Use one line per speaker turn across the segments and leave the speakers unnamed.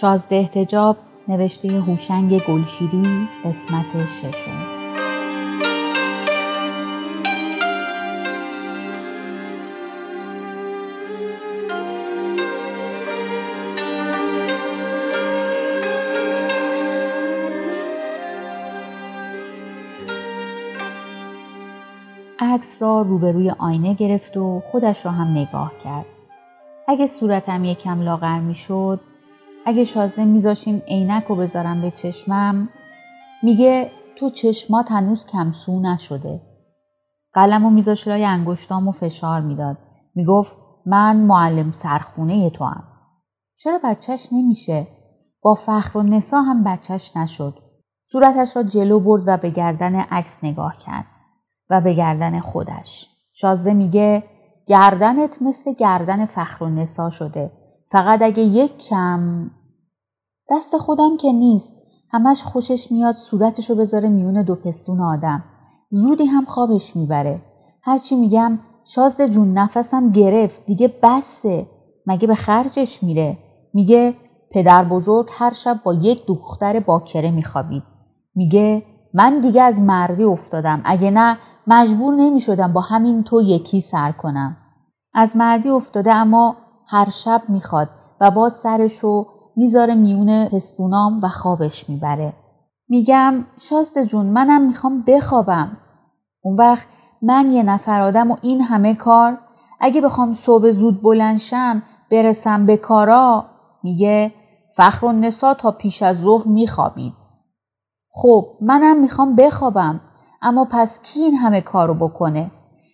شازده احتجاب نوشته هوشنگ گلشیری قسمت ششم عکس را روبروی آینه گرفت و خودش را هم نگاه کرد. اگه صورتم یکم لاغر می شد اگه شازده میذاشین عینک رو بذارم به چشمم میگه تو چشمات هنوز کمسو نشده قلم رو میذاش لای انگشتام و فشار می‌داد می‌گفت من معلم سرخونه تو هم. چرا بچهش نمیشه؟ با فخر و نسا هم بچهش نشد. صورتش را جلو برد و به گردن عکس نگاه کرد و به گردن خودش. شازده میگه گردنت مثل گردن فخر و نسا شده. فقط اگه یک کم. دست خودم که نیست. همش خوشش میاد صورتشو بذاره میون دو پستون آدم. زودی هم خوابش می‌بره. هرچی میگم شازده جون نفسم گرفت. دیگه بسه. مگه به خرجش میره؟ میگه پدر بزرگ هر شب با یک دختر باکره میخوابید. میگه من دیگه از مردی افتادم. اگه نه مجبور نمی‌شدم با همین تو یکی سر کنم. از مردی افتاده اما هر شب می‌خواد و باز سرشو می‌ذاره میون پستونام و خوابش می‌بره. میگم شاسته جون منم می‌خوام بخوابم. اون وقت من یه نفر آدم و این همه کار اگه بخوام صبح زود بلنشم برسم به کارا میگه فخر و نسا تا پیش از ظهر میخوابید. خب منم می‌خوام بخوابم اما پس کی این همه کارو بکنه؟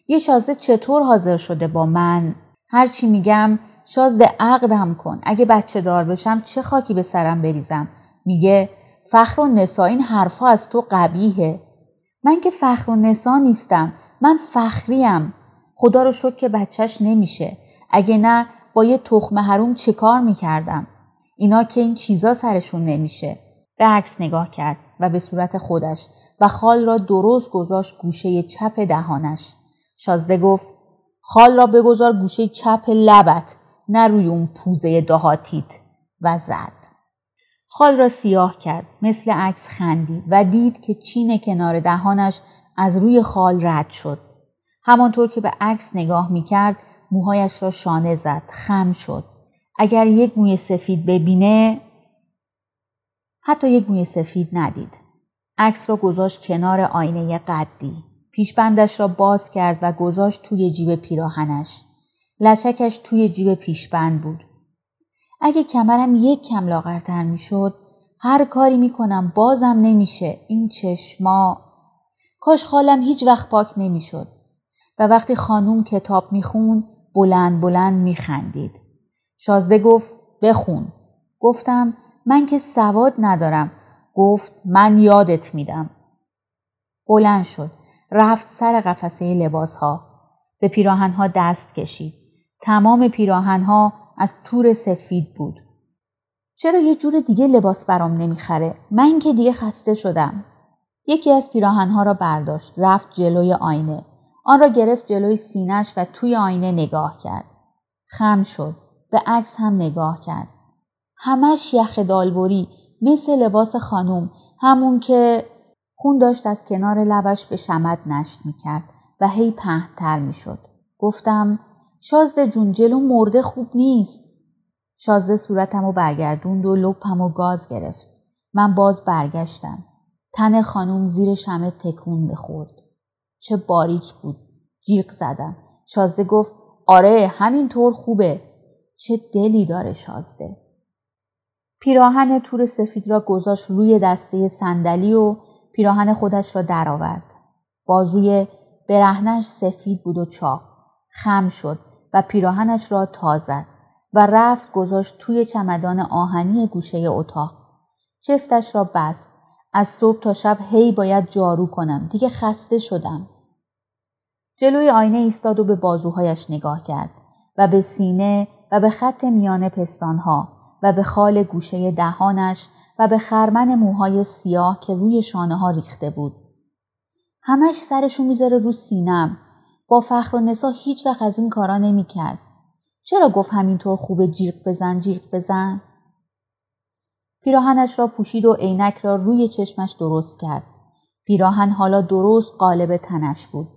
یه شازده چطور حاضر شده با من؟ هرچی میگم شازده عقدم کن. اگه بچه دار بشم چه خاکی به سرم بریزم؟ میگه فخر و نسا این حرفا از تو قبیهه من که فخر و نسا نیستم من فخریم. خدا رو شکر که بچهش نمیشه. اگه نه با یه تخم حروم چه کار می‌کردم؟ اینا که این چیزا سرشون نمیشه. به نگاه کرد و به صورت خودش و خال را درست گذاشت گوشه چپ دهانش. شازده گفت خال را بگذار گوشه چپ لبت. نه روی اون پوزه دهاتیت و زد. خال را سیاه کرد مثل عکس خندید و دید که چین کنار دهانش از روی خال رد شد. همانطور که به عکس نگاه می کرد موهایش را شانه زد خم شد. اگر یک موی سفید ببینه حتی یک موی سفید ندید. عکس را گذاشت کنار آینه قدی. پیشبندش را باز کرد و گذاشت توی جیب پیراهنش. لچکش توی جیب پیشبند بود. اگه کمرم یک کم لاغرتر می‌شد هر کاری می‌کنم بازم نمیشه. این چشما. کاش خالم هیچ وقت پاک نمی‌شد. و وقتی خانوم کتاب میخون بلند بلند میخندید. شازده گفت بخون. گفتم من که سواد ندارم. گفت من یادت میدم. بلند شد. رفت سر قفسه لباس ها به پیراهنها دست کشید. تمام پیراهنها از تور سفید بود. چرا یه جور دیگه لباس برام نمی‌خره؟ من که دیگه خسته شدم. یکی از پیراهنها را برداشت. رفت جلوی آینه. آن را گرفت جلوی سینش و توی آینه نگاه کرد. خم شد. به عکس هم نگاه کرد. همش یخ دالبوری مثل لباس خانوم همون که خون داشت از کنار لبش به شمد نشت می‌کرد و هی پهنتر می‌شد. گفتم شازده جون جلو مرده خوب نیست. شازده صورتم و برگردوند و لپم و گاز گرفت. من باز برگشتم. تن خانوم زیر شمه تکون بخورد. چه باریک بود. جیغ زدم. شازده گفت آره همینطور خوبه. چه دلی داره شازده. پیراهن تور سفید را گذاشت روی دسته صندلی و پیراهن خودش را درآورد. بازوی برهنش سفید بود و چاق. خم شد و پیراهنش را تازد و رفت گذاشت توی چمدان آهنی گوشه اتاق. چفتش را بست. از صبح تا شب هی باید جارو کنم. دیگه خسته شدم. جلوی آینه ایستاد و به بازوهایش نگاه کرد و به سینه و به خط میان پستانها و به خال گوشه دهانش و به خرمن موهای سیاه که روی شانه ها ریخته بود. همش سرشو می‌ذاره رو سینم. با فخر و نسا هیچ وقت از این کارا نمی‌کرد. چرا گفت همینطور خوبه جیغ بزن جیغ بزن؟ پیراهنش را پوشید و عینک را روی چشمش درست کرد. پیراهن حالا درست قالب تنش بود.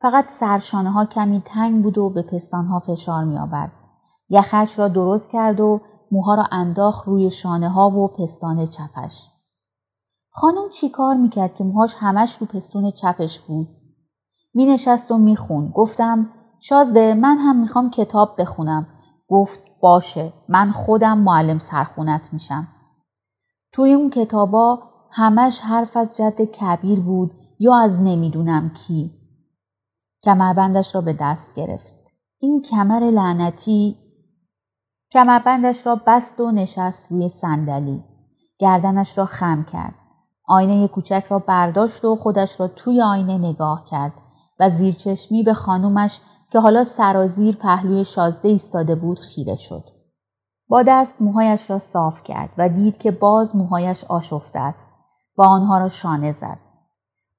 فقط سرشانه ها کمی تنگ بود و به پستانها فشار می آورد. یخش را درست کرد و موها را انداخت روی شانه ها و پستان چپش. خانم چی کار می‌کرد که موهاش همش رو پستون چپش بود؟ می نشست و میخون. گفتم شازده من هم می‌خوام کتاب بخونم. گفت باشه من خودم معلم سرخونت میشم. توی اون کتابا همش حرف از جد کبیر بود یا از نمی‌دونم کی. کمربندش را به دست گرفت. این کمر لعنتی کمربندش را بست و نشست روی صندلی. گردنش را خم کرد. آینه کوچک را برداشت و خودش را توی آینه نگاه کرد و زیرچشمی به خانومش که حالا سرازیر پهلوی شازده ایستاده بود خیره شد. با دست موهایش را صاف کرد و دید که باز موهایش آشفته است و آنها را شانه زد.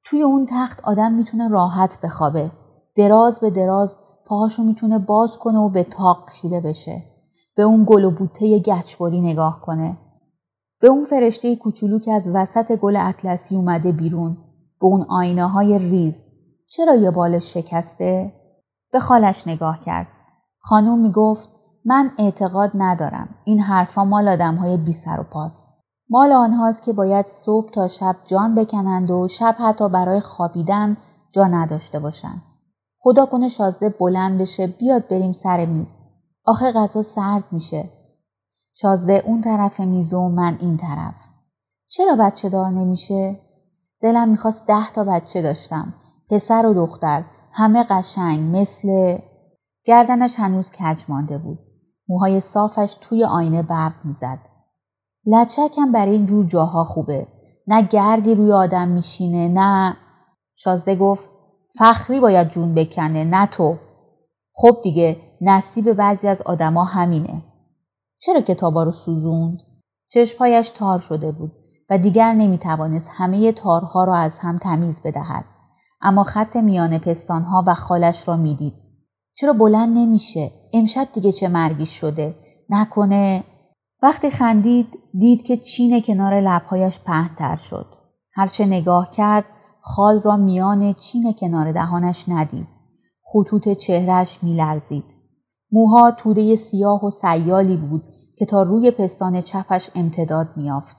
توی اون تخت آدم می‌تونه راحت بخوابه. دراز به دراز پاهاشو می‌تونه باز کنه و به تاق خیره بشه. به اون گل و بوته گچبری نگاه کنه. به اون فرشته کوچولو که از وسط گل اطلسی اومده بیرون. به اون آینه های ریز. چرا یه بالش شکسته؟ به خالش نگاه کرد. خانوم می‌گفت من اعتقاد ندارم. این حرفا مال آدم های بی سر و پاست. مال آنهاست که باید صبح تا شب جان بکنند و شب حتی برای خوابیدن جا نداشته باشند. خدا کنه شازده بلند بشه بیاد بریم سر میز. آخه غذا سرد میشه. شازده اون طرف میز و من این طرف. چرا بچه دار نمیشه؟ دلم می‌خواست ده تا بچه داشتم. پسر و دختر. همه قشنگ مثل گردنش هنوز کج مانده بود. موهای صافش توی آینه برق می‌زد. لچکم برای این جور جاها خوبه. نه گردی روی آدم میشینه نه شازده گفت فخری باید جون بکنه نه تو. خب دیگه نصیب بعضی از آدما همینه. چرا کتابا رو سوزوند؟ چشمهایش تار شده بود و دیگر نمی‌توانست همه تارها را از هم تمیز بدهد. اما خط میان پستانها و خالش را می‌دید. چرا بلند نمیشه؟ امشب دیگه چه مرگی شده؟ نکنه وقتی خندید دید که چین کنار لبهایش پهنتر شد. هرچه نگاه کرد خال را میان چین کنار دهانش ندید. خطوط چهرش میلرزید. موها توده سیاه و سیالی بود که تا روی پستان چپش امتداد میافت.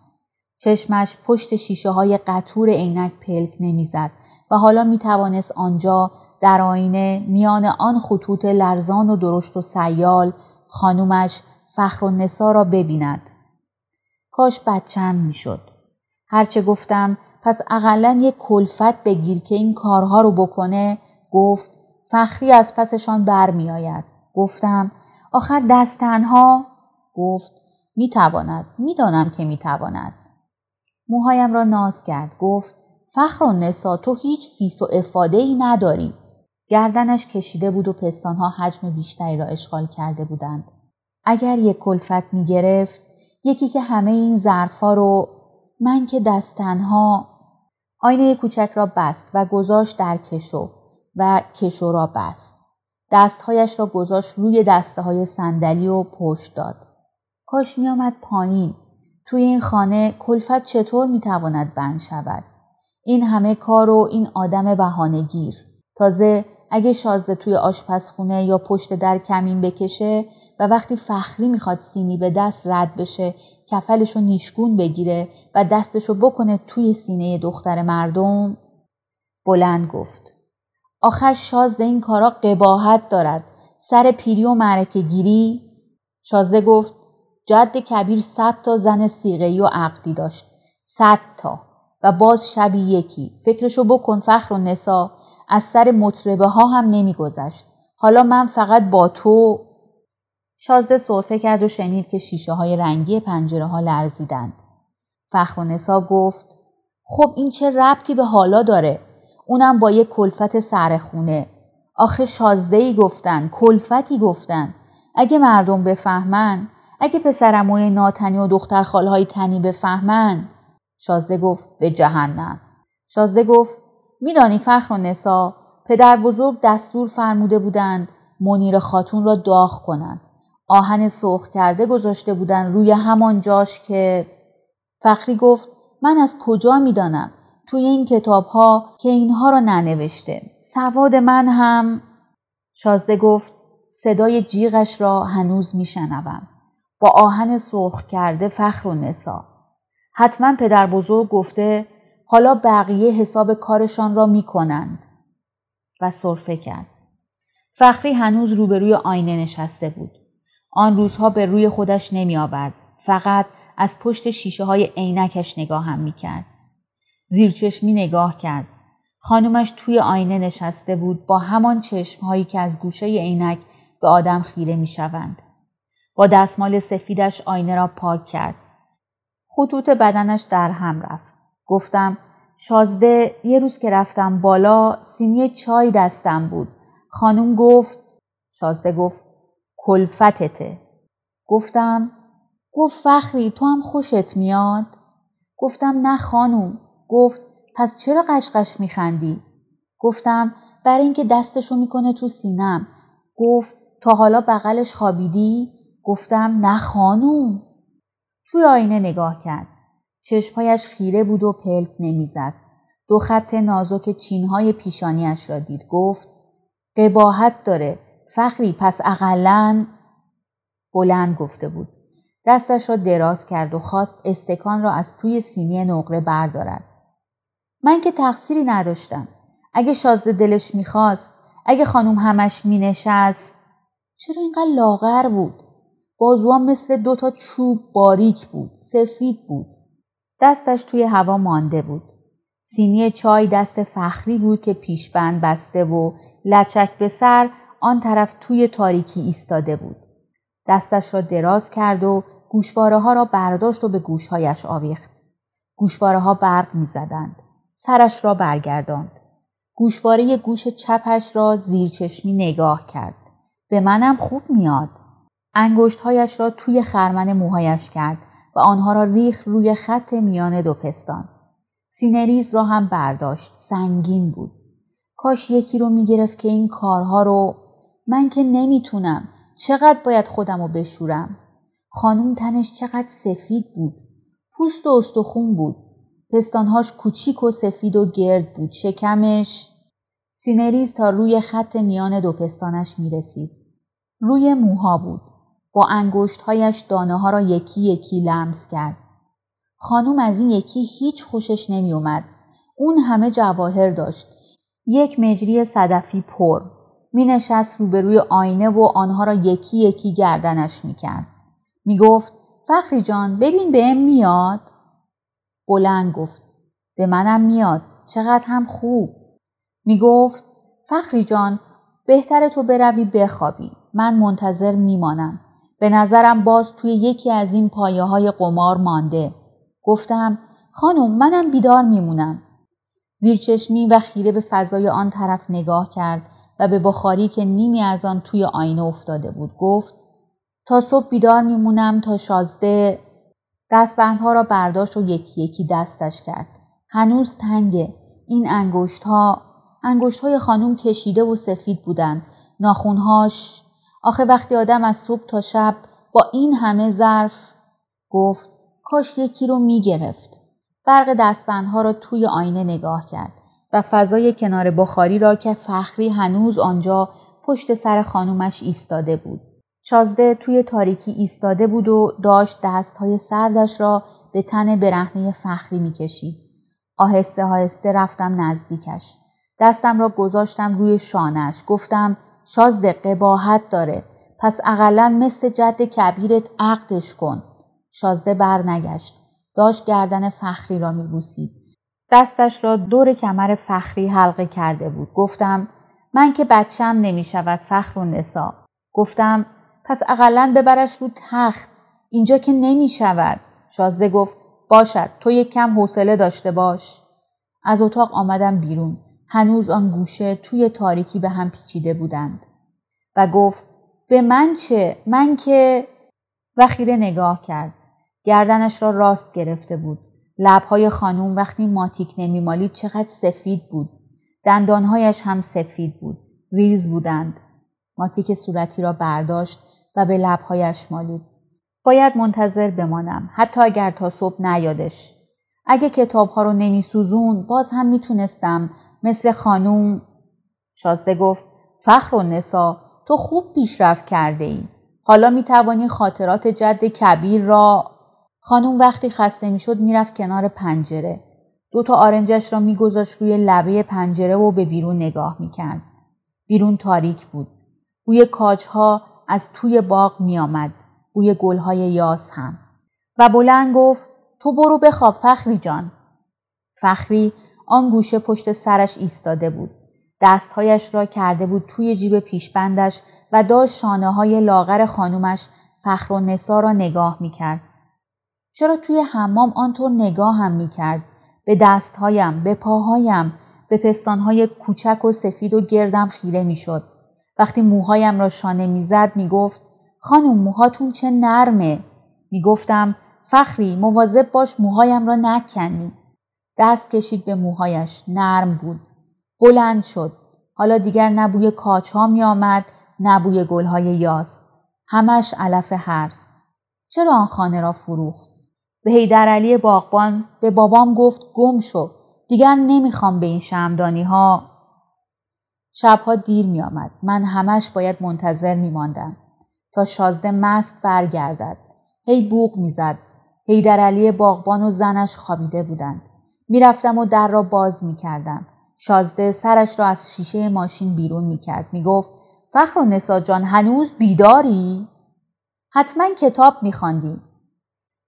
چشمش پشت شیشه های قطور عینک پلک نمی‌زد و حالا می توانست آنجا در آینه میان آن خطوط لرزان و درشت و سیال خانومش فخر و نسا را ببیند. کاش بچم می‌شد. هرچه گفتم پس اقلا یک کلفت بگیر که این کارها رو بکنه گفت فخری از پسشان برمیآید. گفتم آخر دست تنها گفت می‌تواند می‌دانم که می‌تواند موهایم را ناز کرد گفت فخرالنسا تو هیچ فیس و افاده ای نداری. گردنش کشیده بود و پستانها حجم بیشتری را اشغال کرده بودند. اگر یک کلفت می گرفت یکی که همه این ظرفا رو من که دست تنها آینه کوچک را بست و گذاشت در کشو و کشو را بست. دستهایش را گذاشت روی دسته های صندلی و پشت داد. کاش می آمد پایین. توی این خانه کلفت چطور می تواند بند شود؟ این همه کار و این آدم بهانهگیر. تازه اگه شازده توی آشپزخونه یا پشت در کمین بکشه و وقتی فخری می‌خواد سینی به دست رد بشه کفلشو نیشگون بگیره و دستشو بکنه توی سینه دختر مردم؟ بلند گفت. آخر شازده این کارا قباحت دارد. سر پیری و معرکه گیری؟ شازده گفت جد کبیر صد تا زن سیغهی و عقدی داشت. صد تا. و باز شبی یکی فکرشو بکن فخر و نسا از سر مطربه ها هم نمیگذشت حالا من فقط با تو شازده صرفه کرد و شنید که شیشه های رنگی پنجره ها لرزیدند. فخر و نسا گفت خب این چه ربطی به حالا داره؟ اونم با یک کلفت سرخونه. آخه شازده ای گفتن، کلفتی گفتن. اگه مردم بفهمن، اگه پسرموی ناتنی و دختر خالهای تنی بفهمن. شازده گفت به جهنم. شازده گفت میدانی فخر و نسا پدر بزرگ دستور فرموده بودند منیر خاتون را داغ کنند. آهن سرخ کرده گذاشته بودن روی همان جاش که فخری گفت من از کجا می‌دانم توی این کتاب ها که اینها را ننوشته سواد من هم شازده گفت صدای جیغش را هنوز میشنوم با آهن سرخ کرده فخر و نسا حتما پدر بزرگ گفته حالا بقیه حساب کارشان را می‌کنند و صرفه کرد فخری هنوز روبروی آینه نشسته بود آن روزها به روی خودش نمی آورد. فقط از پشت شیشه های عینکش نگاه هم می کرد. زیرچشمی نگاه کرد. خانومش توی آینه نشسته بود با همان چشمهایی که از گوشه عینک به آدم خیره می شوند. با دستمال سفیدش آینه را پاک کرد. خطوط بدنش در هم رفت. گفتم شازده یه روز که رفتم بالا سینی چای دستم بود. خانوم گفت شازده گفت کلفتته. گفتم گفت فخری تو هم خوشت میاد؟ گفتم نه خانوم گفت پس چرا قشقش میخندی؟ گفتم برای اینکه دستشو می‌کنه تو سینم. گفت تا حالا بغلش خوابیدی؟ گفتم نه خانوم توی آینه نگاه کرد چشمهایش خیره بود و پلک نمی‌زد دو خط نازک چینهای پیشانیش را دید گفت قباحت داره فخری پس اقلا بلند گفته بود. دستش را دراز کرد و خواست استکان را از توی سینی نقره بردارد. من که تقصیری نداشتم. اگه شازده دلش می‌خواست، اگه خانوم همش مینشست، چرا اینقدر لاغر بود؟ بازوان مثل دوتا چوب باریک بود، سفید بود. دستش توی هوا مانده بود. سینی چای دست فخری بود که پیشبند بسته و لچک به سر آن طرف توی تاریکی ایستاده بود. دستش را دراز کرد و گوشواره ها را برداشت و به گوشهایش آویخت. گوشواره ها برق می زدند. سرش را برگرداند. گوشواره گوش چپش را زیر چشمی نگاه کرد. به منم خوب میاد. انگشتهایش را توی خرمن موهایش کرد و آنها را ریخت روی خط میان دو پستان. سینریز را هم برداشت. سنگین بود. کاش یکی رو می‌گرفت که این کارها رو من که نمی‌تونم. چقدر باید خودم رو بشورم؟ خانوم تنش چقدر سفید بود. پوست و استخون بود. پستانهاش کوچیک و سفید و گرد بود. شکمش سینریز تا روی خط میان دو پستانش می‌رسید. روی موها بود. با انگشتهایش دانه ها را یکی یکی لمس کرد خانوم از این یکی هیچ خوشش نمیومد اون همه جواهر داشت یک مجری صدفی پر می نشست روبروی آینه و آنها را یکی یکی گردنش می کرد. می گفت فخری جان ببین به میاد. بلند گفت به منم میاد چقدر هم خوب. می گفت فخری جان بهتر تو بروی بخوابی. من منتظر میمانم. به نظرم باز توی یکی از این پایه های قمار مانده. گفتم خانم منم بیدار میمونم. زیرچشمی و خیره به فضای آن طرف نگاه کرد و به بخاری که نیمی از آن توی آینه افتاده بود گفت تا صبح بیدار میمونم تا شازده دستبندها را برداشت و یکی یکی دستش کرد هنوز تنگه این انگشت ها انگشت های خانوم کشیده و سفید بودند ناخونهاش آخه وقتی آدم از صبح تا شب با این همه ظرف گفت کاش یکی رو می‌گرفت برق دستبندها را توی آینه نگاه کرد و فضای کنار بخاری را که فخری هنوز آنجا پشت سر خانومش ایستاده بود. شازده توی تاریکی ایستاده بود و داشت دستهای سردش را به تن برهنه فخری می‌کشید. آهسته آهسته رفتم نزدیکش. دستم را گذاشتم روی شانش. گفتم شازده قباحت داره. پس اقلا مثل جد کبیرت عقدش کن. شازده برنگشت. داشت گردن فخری را میبوسید. دستش را دور کمر فخری حلقه کرده بود. گفتم من که بچم نمی شود فخر و نسا. گفتم پس اقلا ببرش رو تخت. اینجا که نمی شود. شازده گفت باشد تو یک کم حوصله داشته باش. از اتاق آمدم بیرون. هنوز آن گوشه توی تاریکی به هم پیچیده بودند. و گفت به من چه؟ من که و خیره نگاه کرد. گردنش را راست گرفته بود. لبهای خانوم وقتی ماتیک نمیمالید چقدر سفید بود. دندانهایش هم سفید بود. ریز بودند. ماتیک صورتی را برداشت و به لبهایش مالید. باید منتظر بمانم حتی اگر تا صبح نیادش. اگه کتابها رو نمی سوزون باز هم می‌تونستم مثل خانوم. شاسته گفت فخر و نسا تو خوب پیشرفت کرده ای. حالا می توانی خاطرات جد کبیر را خانوم وقتی خسته می‌شد می‌رفت کنار پنجره. دو تا آرنجش را میگذاشت روی لبه پنجره و به بیرون نگاه می‌کرد. بیرون تاریک بود. بوی کاجها از توی باغ میآمد. بوی گلهای یاس هم. و بلند گفت تو برو بخواب فخری جان. فخری آن گوشه پشت سرش ایستاده بود دستهایش را کرده بود توی جیب پیشبندش و داشت شانه های لاغر خانومش فخر و نسا را نگاه می‌کرد. چرا توی حمام آنطور نگاه هم می‌کرد؟ به دستهایم، به پاهایم، به پستانهای کوچک و سفید و گردم خیره می‌شد. وقتی موهایم را شانه می‌زد می‌گفت خانم موهاتون چه نرمه. می‌گفتم فخری مواظب باش موهایم را نکنی. دست کشید به موهایش نرم بود. بلند شد. حالا دیگر نبوی کاچ ها می آمد نبوی گل های یاس. همش علف هرز. چرا آن خانه را فروخت؟ به هیدر علی باغبان به بابام گفت گم شو. دیگر نمی‌خوام به این شمدانی ها. شبها دیر می آمد. من همش باید منتظر می ماندم. تا شازده مست برگردد. هی بوغ می‌زد. هیدر علی باغبان و زنش خوابیده بودند. می‌رفتم و در را باز می کردم. شازده سرش را از شیشه ماشین بیرون می کرد. می گفت فخر و نسا جان هنوز بیداری؟ حتما کتاب می خاندی.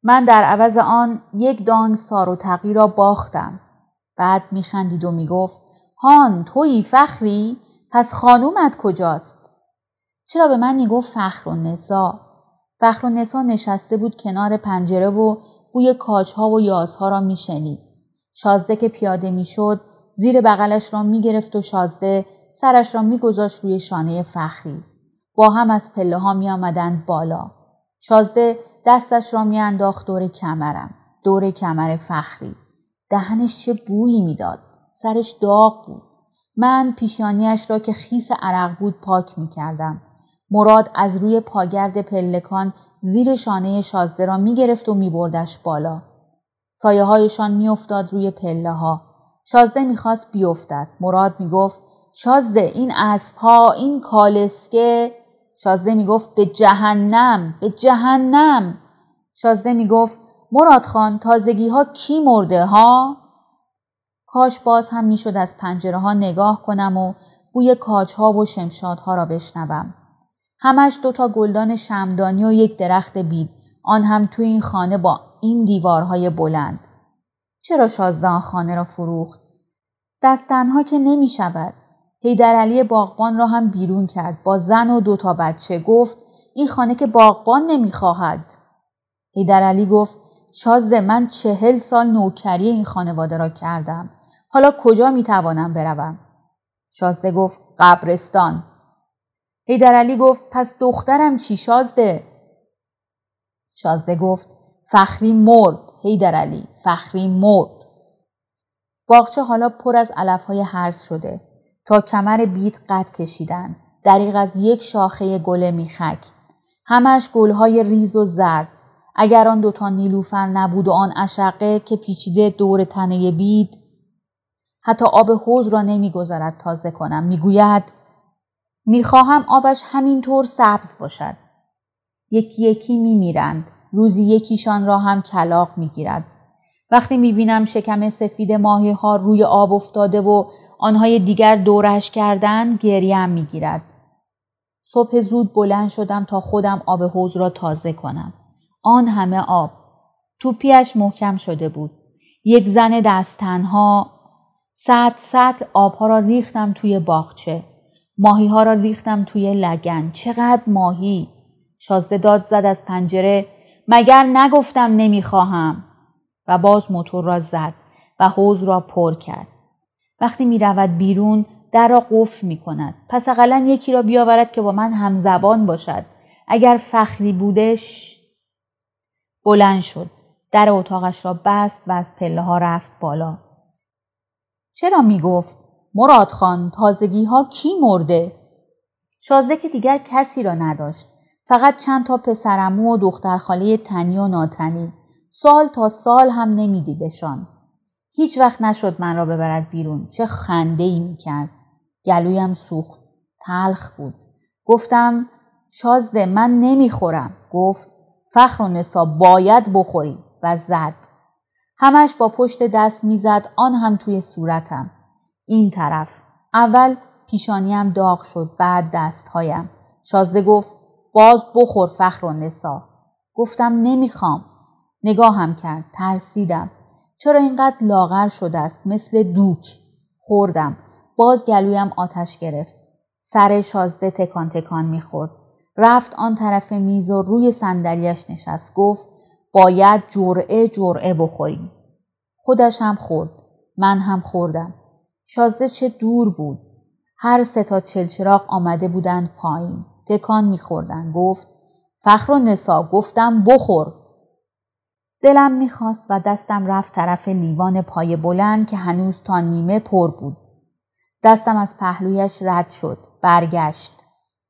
من در عوض آن یک دانگ سار و تقی را باختم. بعد می خندید و می گفت هان توی فخری؟ پس خانومت کجاست؟ چرا به من می گفت فخر و نسا؟ فخر و نسا نشسته بود کنار پنجره و بوی کاجها و یازها را می شنید. شازده که پیاده می شد زیر بغلش را می گرفت و شازده سرش را می گذاشت روی شانه فخری. با هم از پله ها می آمدند بالا. شازده دستش را می انداخت دور کمرم. دور کمر فخری. دهنش چه بویی می‌داد. سرش داغ بود. من پیشانیش را که خیس عرق بود پاک می کردم. مراد از روی پاگرد پلکان زیر شانه شازده را می گرفت و می بردش بالا. سایه هایشان می افتاد روی پله ها. شازده می‌خواست بیفتد. مراد می‌گفت شازده این اسب ها این کالسکه. شازده می‌گفت به جهنم به جهنم. شازده می‌گفت مراد خان تازگی ها کی مرده ها؟ کاش باز هم می‌شد از پنجره ها نگاه کنم و بوی کاج ها و شمشاد ها را بشنوم. همش دوتا گلدان شمدانی و یک درخت بید. آن هم تو این خانه با این دیوارهای بلند چرا شازده خانه را فروخت دستنها که نمی شود. هیدر علی باغبان را هم بیرون کرد با زن و دوتا بچه گفت این خانه که باغبان نمی‌خواهد. هیدر علی گفت شازده من چهل سال نوکری این خانواده را کردم. حالا کجا می توانم بروم؟ شازده گفت قبرستان. هیدر علی گفت پس دخترم چی شازده؟ شازده گفت فخری مرد هیدر علی فخری مرد. باغچه حالا پر از علفهای هرز شده. تا کمر بیت قد کشیدن. دریغ از یک شاخه گل میخک. همش گلهای ریز و زرد. اگر آن دوتا نیلوفر نبود و آن اشقه که پیچیده دور تنه بید حتی آب حوز را نمی‌گذارد تازه کنم می‌گوید می‌خواهم آبش همینطور سبز باشد یکی یکی می میرند. روزی یکیشان را هم کلاق می گیرد. وقتی می بینم شکم سفید ماهی ها روی آب افتاده و آنهای دیگر دورش کردن گریم می گیرد. صبح زود بلند شدم تا خودم آب حوز را تازه کنم. آن همه آب. توپیش محکم شده بود. یک زن دست تنها سطل سطل آبها را ریختم توی باغچه. ماهی ها را ریختم توی لگن. چقدر ماهی. شازده داد زد از پنجره مگر نگفتم نمی‌خواهم و باز موتور را زد و حوز را پر کرد. وقتی می رود بیرون در را قفل می کند. پس اقلا یکی را بیاورد که با من همزبان باشد. اگر فخری بودش بلند شد. در اتاقش را بست و از پله ها رفت بالا. چرا می گفت؟ مراد خان تازگی ها کی مرده؟ شازده که دیگر کسی را نداشت. فقط چند تا پسرمو و دخترخاله تنی و ناتنی. سال تا سال هم نمیدیدشان. هیچ وقت نشد من را ببرد بیرون. چه خنده ای می کرد. گلویم سوخت. تلخ بود. گفتم شازده من نمی‌خورم. گفت فخر و نسا باید بخوری و زد. همش با پشت دست می‌زد آن هم توی صورتم. این طرف. اول پیشانیم داغ شد بعد دستهایم. شازده گفت باز بخور فخر و نسا. گفتم نمی‌خوام. نگاهم کرد. ترسیدم. چرا اینقدر لاغر شده است مثل دوک. خوردم. باز گلویم آتش گرفت. سر شازده تکان تکان می‌خورد. رفت آن طرف میز و روی صندلیاش نشست. گفت باید جرعه جرعه بخوریم. خودش هم خورد. من هم خوردم. شازده چه دور بود. هر سه تا چلچراغ آمده بودند پایین. تکان میخوردن. گفت فخر و نسا گفتم بخور. دلم می‌خواست و دستم رفت طرف لیوان پای بلند که هنوز تا نیمه پر بود. دستم از پهلویش رد شد. برگشت.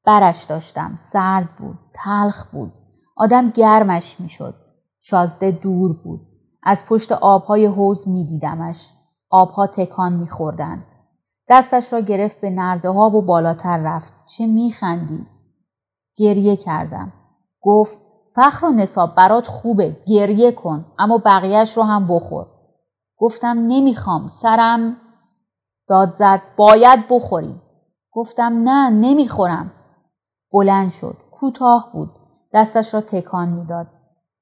برش داشتم. سرد بود. تلخ بود. آدم گرمش می‌شد. شازده دور بود. از پشت آبهای حوز میدیدمش. آبها تکان میخوردند. دستش را گرفت به نرده ها و بالاتر رفت. چه میخندی؟ گریه کردم. گفت فخر و نصاب برات خوبه گریه کن اما بقیهش رو هم بخور. گفتم نمی‌خوام سرم داد زد باید بخوری. گفتم نه نمی‌خورم. بلند شد. کوتاه بود. دستش را تکان می‌داد.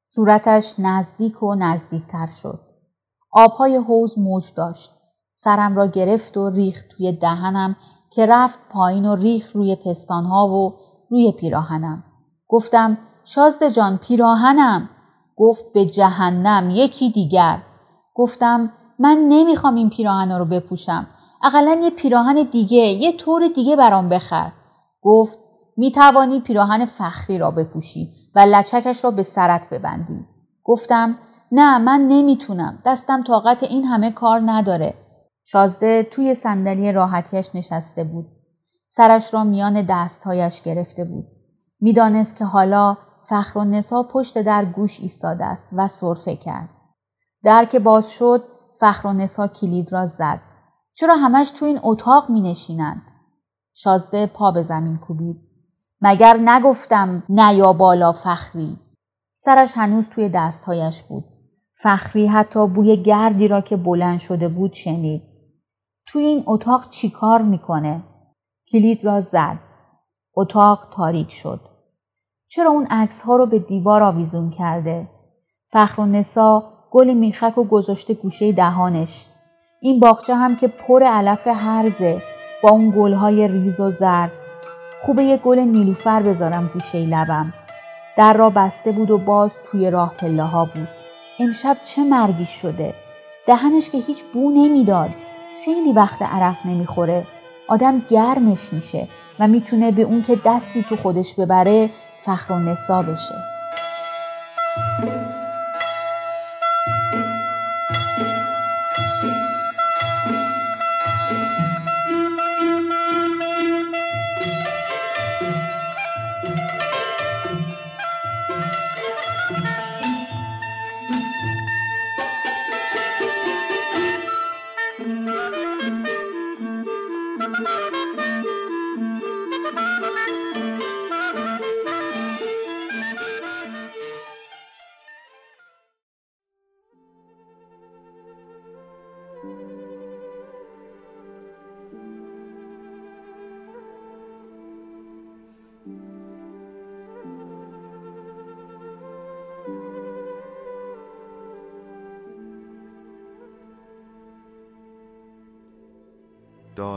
صورتش نزدیک و نزدیکتر شد. آبهای حوز موج داشت. سرم را گرفت و ریخت توی دهنم که رفت پایین و ریخت روی پستانها و روی پیراهنم. گفتم شازده جان پیراهنم. گفت به جهنم یکی دیگر. گفتم من نمی‌خوام این پیراهن رو بپوشم. اقلا یه پیراهن دیگه یه طور دیگه برام بخر. گفت می توانی پیراهن فخری را بپوشی و لچکش را به سرت ببندی. گفتم نه من نمی‌تونم دستم طاقت این همه کار نداره. شازده توی صندلی راحتیش نشسته بود. سرش را میان دستهایش گرفته بود. می‌دانست که حالا فخر و نسا پشت در گوش ایستاده است و صرفه کرد. در که باز شد فخر و نسا کلید را زد. چرا همش تو این اتاق می نشینند؟ شازده پا به زمین کوبید. مگر نگفتم نیا بالا فخری. سرش هنوز توی دستهایش بود. فخری حتی بوی گردی را که بلند شده بود شنید. توی این اتاق چیکار می‌کنه؟ کلید را زد. اتاق تاریک شد. چرا اون عکس ها رو به دیوار آویزون کرده؟ فخر و نسا گل میخک و گذاشته گوشه دهانش. این باغچه هم که پر علف هرزه با اون گلهای ریز و زرد. خوبه یه گل نیلوفر بذارم گوشه لبم. در را بسته بود و باز توی راه پله ها بود. امشب چه مرگی شده؟ دهنش که هیچ بو نمی‌داد. خیلی وقت عرق نمی‌خوره. آدم گرمش میشه و می‌تونه به اون که دستی تو خودش ببره فخر و نسا بشه.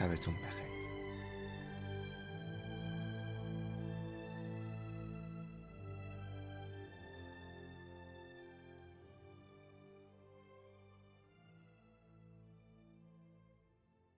شبتون بخیر.